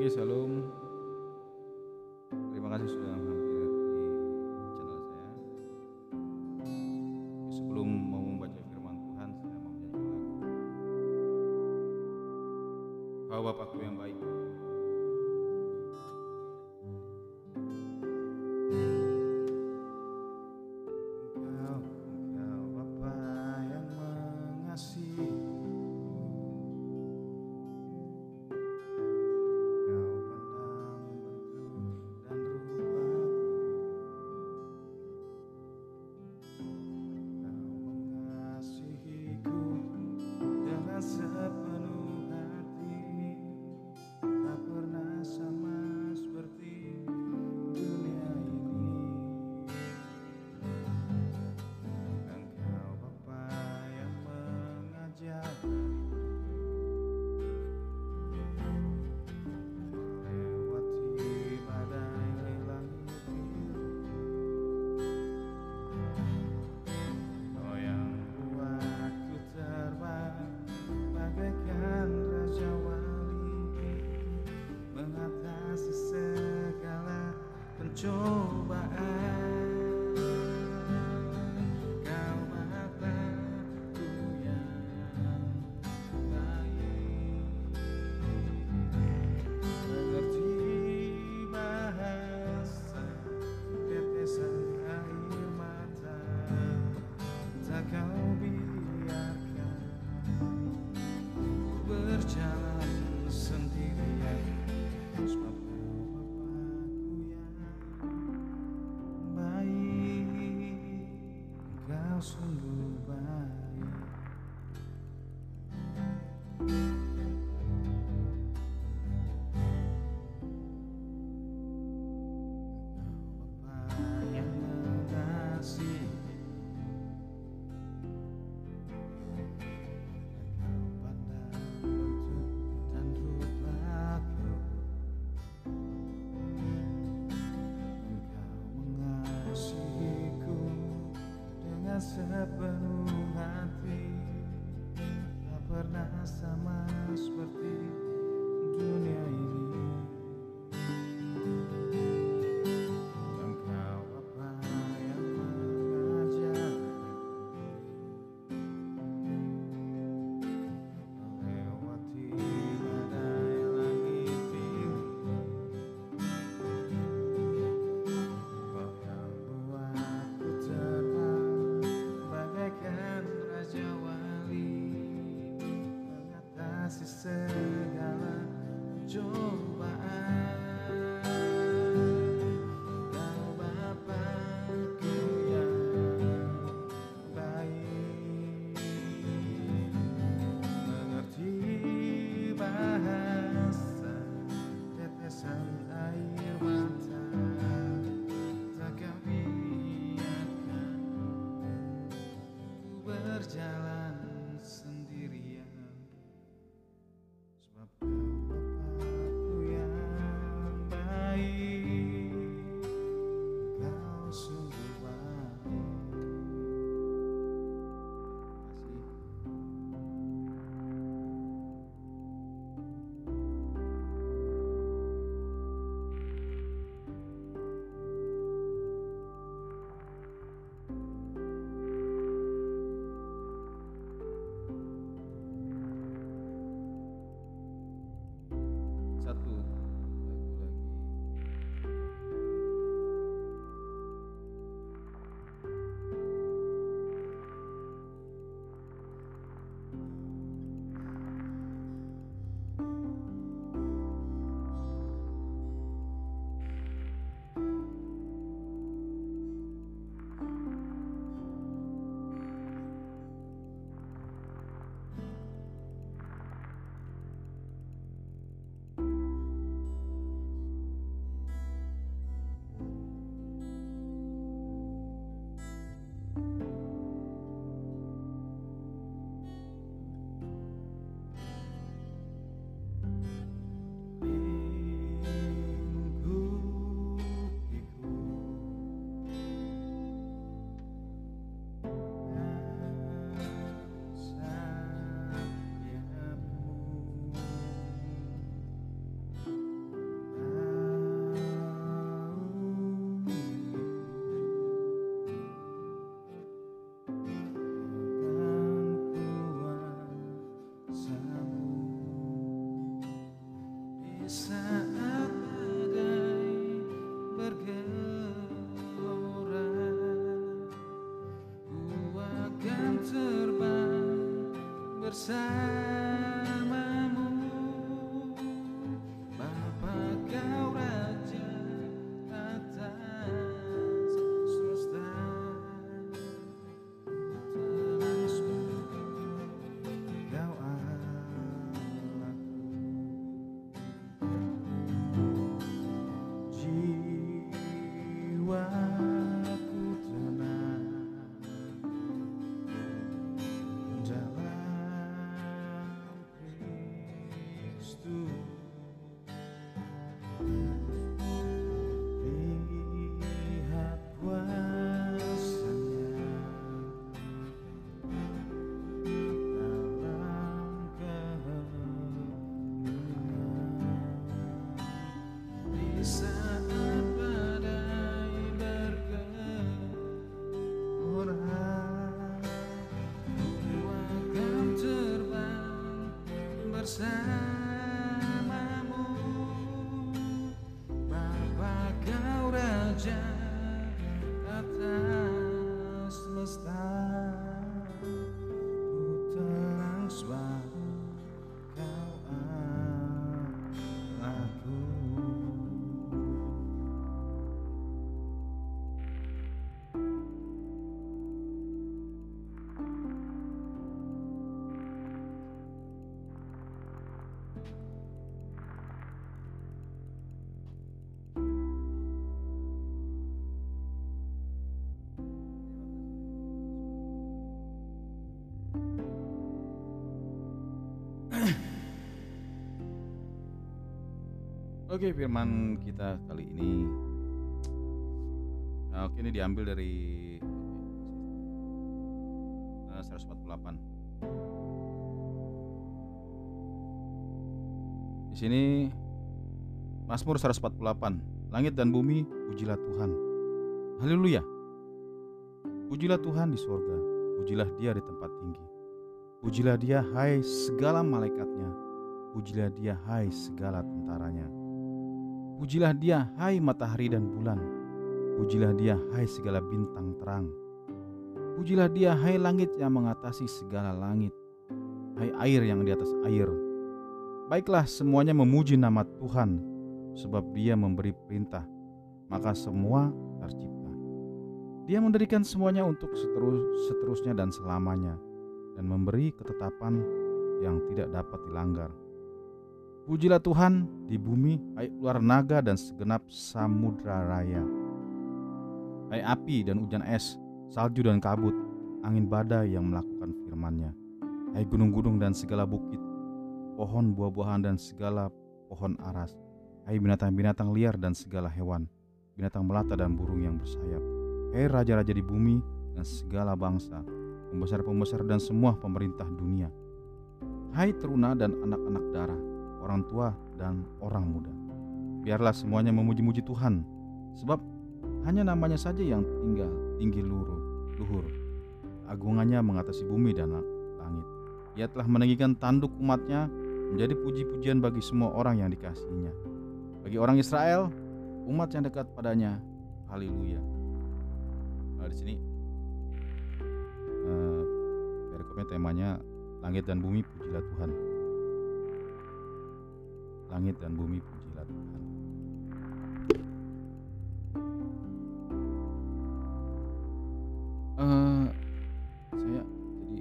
pagi, Shalom. Terima kasih sudah berjalan. Oke, firman kita kali ini Nah, Oke, ini diambil dari eh, 148. Di sini Mazmur 148. Langit dan bumi, pujilah Tuhan. Haleluya. Pujilah Tuhan di sorga, pujilah dia di tempat tinggi. Pujilah dia hai segala malaikatnya, pujilah dia hai segala tentaranya. Pujilah dia hai matahari dan bulan, pujilah dia hai segala bintang terang. Pujilah dia hai langit yang mengatasi segala langit, hai air yang di atas air. Baiklah semuanya memuji nama Tuhan, sebab dia memberi perintah, maka semua tercipta. Dia mendirikan semuanya untuk seterus, seterusnya dan selamanya, dan memberi ketetapan yang tidak dapat dilanggar. Pujilah Tuhan di bumi, hai ular naga dan segenap samudra raya. Hai api dan hujan es, salju dan kabut, angin badai yang melakukan firman-Nya. Hai gunung-gunung dan segala bukit, pohon buah-buahan dan segala pohon aras. Hai binatang-binatang liar dan segala hewan, binatang melata dan burung yang bersayap. Hai raja-raja di bumi dan segala bangsa, pembesar-pembesar dan semua pemerintah dunia. Hai teruna dan anak-anak darah, orang tua dan orang muda. Biarlah semuanya memuji-muji Tuhan, sebab hanya namanya saja yang tinggal tinggi luhur, luhur. Agungannya mengatasi bumi dan langit. Ia telah meninggikan tanduk umatnya menjadi puji-pujian bagi semua orang yang dikasihinya. Bagi orang Israel, umat yang dekat padanya, haleluya. Nah, di sini eh, temanya langit dan bumi pujilah Tuhan. Langit dan bumi pujilah Tuhan. Eh, saya jadi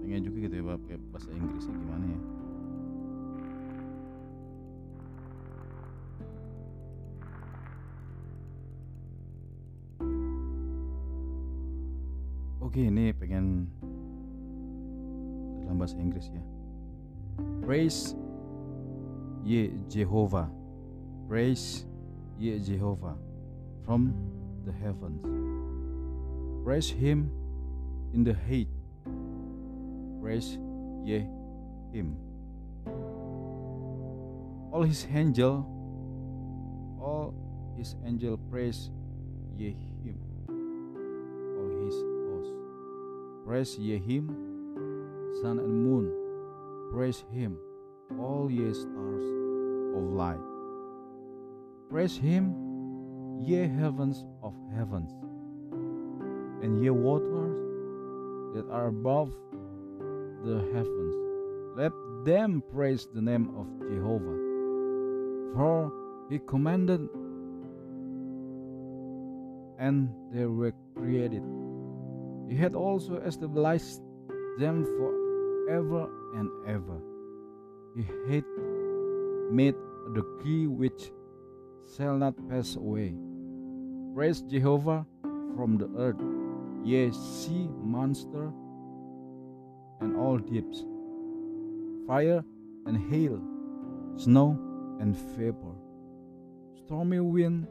pengen juga gitu ya pakai bahasa Inggrisnya gimana ya. Oke, ini pengen dalam bahasa Inggris ya. Praise ye Jehovah. Praise ye Jehovah from the heavens. Praise him in the height. Praise ye him. All his angel, all his angel praise ye him. All his host praise ye him. Sun and moon praise him. All ye stars of light praise him. Ye heavens of heavens and ye waters that are above the heavens. Let them praise the name of Jehovah. For he commanded and they were created. He had also established them forever and ever. He had made the key which shall not pass away. Praise Jehovah from the earth, ye sea monster and all deeps, fire and hail, snow and vapor, stormy wind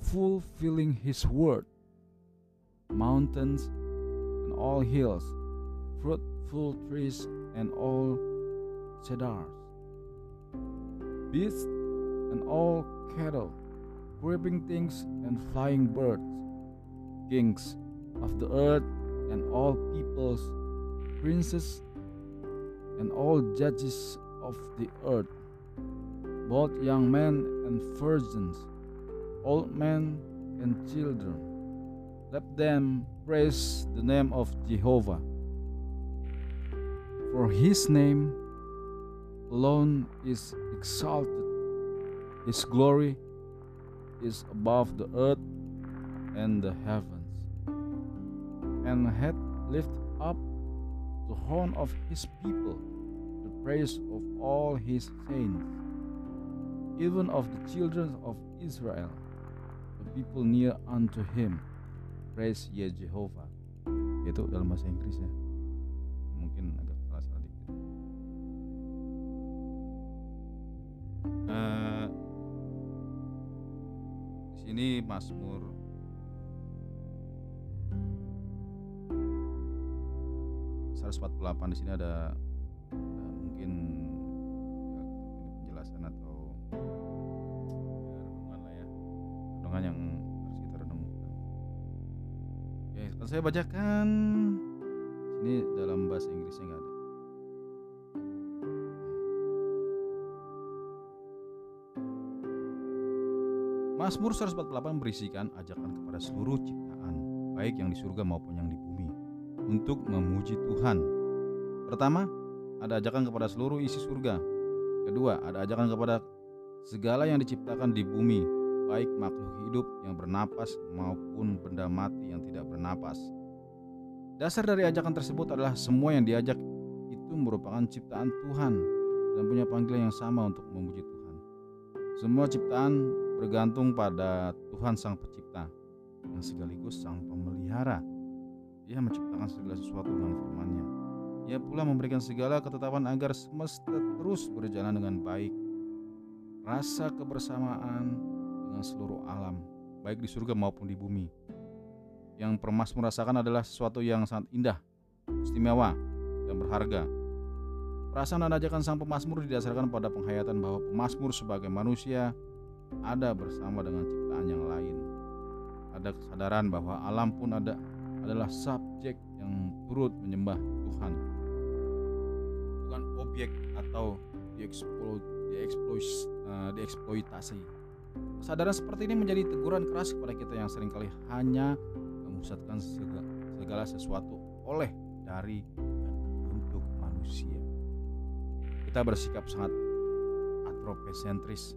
fulfilling his word, mountains and all hills, fruitful trees and all cedars, beasts and all cattle, creeping things and flying birds, kings of the earth and all peoples, princes and all judges of the earth, both young men and virgins old men and children. Let them praise the name of Jehovah. For his name alone is exalted. His glory is above the earth and the heavens, and hath lifted up the horn of his people, the praise of all his saints, even of the children of Israel the people near unto him. Praise ye Jehovah. Itu dalam bahasa Inggris sini Mazmur delapan di sini ada uh, mungkin penjelasan atau renungan yang harus kita renungkan. Oke, akan saya bacakan ini dalam bahasa Inggrisnya nggak ada. Mazmur 148 berisikan ajakan kepada seluruh ciptaan, baik yang di surga maupun yang di bumi, untuk memuji Tuhan. Pertama, ada ajakan kepada seluruh isi surga. Kedua, ada ajakan kepada segala yang diciptakan di bumi, baik makhluk hidup yang bernapas maupun benda mati yang tidak bernapas. Dasar dari ajakan tersebut adalah semua yang diajak itu merupakan ciptaan Tuhan dan punya panggilan yang sama untuk memuji Tuhan. Semua ciptaan bergantung pada Tuhan Sang Pencipta yang sekaligus Sang Pemelihara. Dia menciptakan segala sesuatu dengan firman-Nya. Ia pula memberikan segala ketetapan agar semesta terus berjalan dengan baik. Rasa kebersamaan dengan seluruh alam, baik di surga maupun di bumi. Yang permas merasakan adalah sesuatu yang sangat indah, istimewa, dan berharga. Perasaan dan ajakan sang pemazmur didasarkan pada penghayatan bahwa pemazmur sebagai manusia ada bersama dengan ciptaan yang lain. Ada kesadaran bahwa alam pun ada adalah subjek yang turut menyembah Tuhan. Bukan objek atau dieksploitasi. dieksploitasi. Kesadaran seperti ini menjadi teguran keras kepada kita yang sering kali hanya memusatkan segala sesuatu oleh, dari, dan untuk manusia. Kita bersikap sangat antropocentris.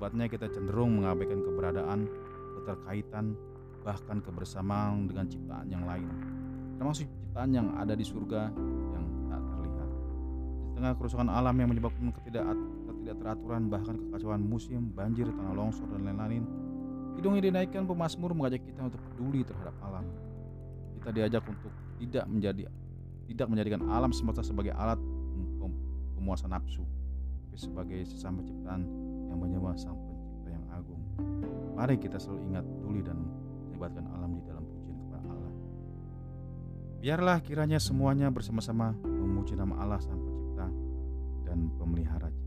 Akibatnya kita cenderung mengabaikan keberadaan, keterkaitan, bahkan kebersamaan dengan ciptaan yang lain, termasuk ciptaan yang ada di surga yang tak terlihat. Di tengah kerusakan alam yang menyebabkan ketidak ketidakteraturan bahkan kekacauan musim, banjir, tanah longsor dan lain-lain. Hidung yang dinaikkan pemazmur mengajak kita untuk peduli terhadap alam. Kita diajak untuk tidak menjadi tidak menjadikan alam semesta sebagai alat pemuasan nafsu, tapi sebagai sesama ciptaan yang menyembah Sang Pencipta yang agung. Mari kita selalu ingat peduli dan melibatkan alam di dalam pujian kepada Allah. Biarlah kiranya semuanya bersama-sama memuji nama Allah Sang Pencipta dan Pemelihara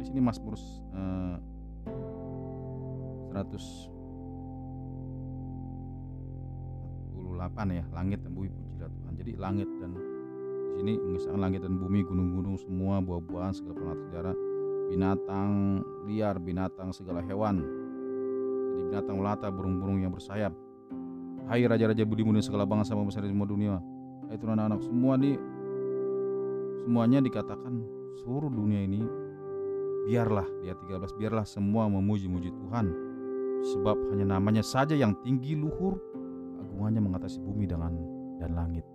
di sini Mazmur uh, 148 ya langit dan bumi pujilah Tuhan jadi langit sini misalnya langit dan bumi gunung-gunung semua buah-buahan segala penaat sejarah binatang liar binatang segala hewan. Jadi binatang melata burung-burung yang bersayap. Hai raja-raja budi mulia segala bangsa besar di semua dunia. Itu anak-anak semua nih semuanya dikatakan seluruh dunia ini biarlah dia 13 biarlah semua memuji-muji Tuhan. Sebab hanya namanya saja yang tinggi luhur agungannya mengatasi bumi dengan dan langit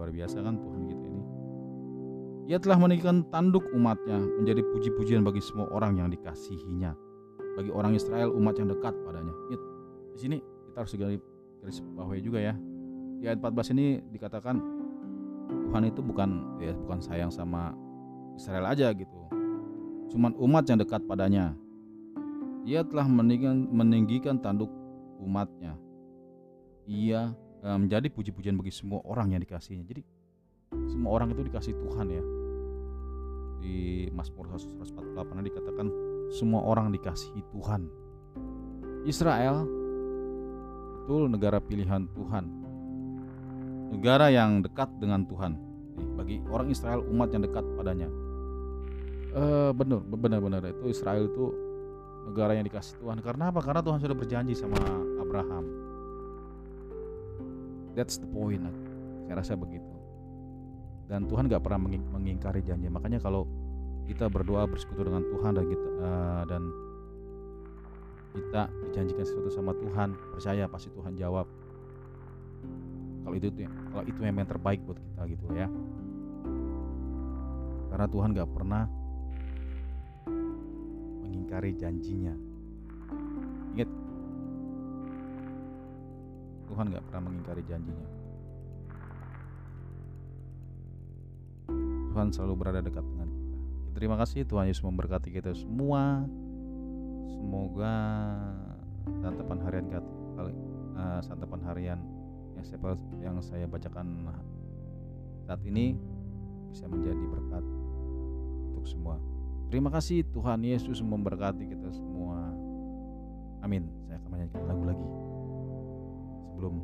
luar biasa kan Tuhan gitu ini. Ia telah meninggikan tanduk umatnya menjadi puji-pujian bagi semua orang yang dikasihinya. Bagi orang Israel umat yang dekat padanya. Di sini kita harus garis bawahi juga ya. Di ayat 14 ini dikatakan Tuhan itu bukan ya bukan sayang sama Israel aja gitu. Cuman umat yang dekat padanya. Ia telah meninggikan, meninggikan tanduk umatnya. Ia menjadi puji-pujian bagi semua orang yang dikasihnya. Jadi semua orang itu dikasih Tuhan ya. Di Mazmur 148 dikatakan semua orang dikasihi Tuhan. Israel betul negara pilihan Tuhan. Negara yang dekat dengan Tuhan. Bagi orang Israel umat yang dekat padanya. Uh, benar benar-benar itu Israel itu negara yang dikasih Tuhan. Karena apa? Karena Tuhan sudah berjanji sama Abraham that's the point. Saya rasa begitu. Dan Tuhan gak pernah mengingkari janji. Makanya kalau kita berdoa bersekutu dengan Tuhan dan kita uh, dan kita dijanjikan sesuatu sama Tuhan percaya pasti Tuhan jawab. Kalau itu kalau itu memang yang terbaik buat kita gitu ya. Karena Tuhan gak pernah mengingkari janjinya. Ingat Tuhan gak pernah mengingkari janjinya Tuhan selalu berada dekat dengan kita terima kasih Tuhan Yesus memberkati kita semua semoga santapan harian kali uh, santapan harian yang saya yang saya bacakan saat ini bisa menjadi berkat untuk semua. Terima kasih Tuhan Yesus memberkati kita semua. Amin. Saya akan menyanyikan lagu lagi. Sebelum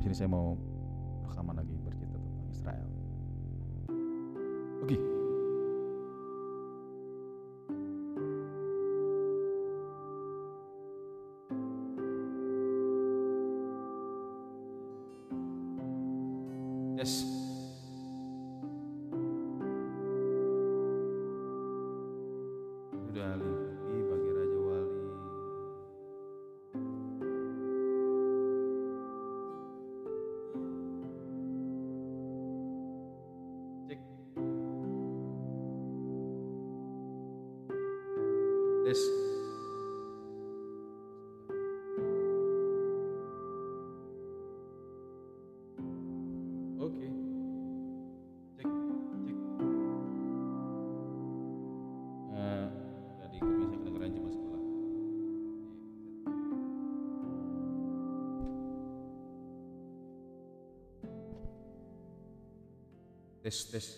sini saya mau rekaman lagi bercerita tentang Israel. Oke. Okay. this this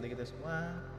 Memberkati kita semua.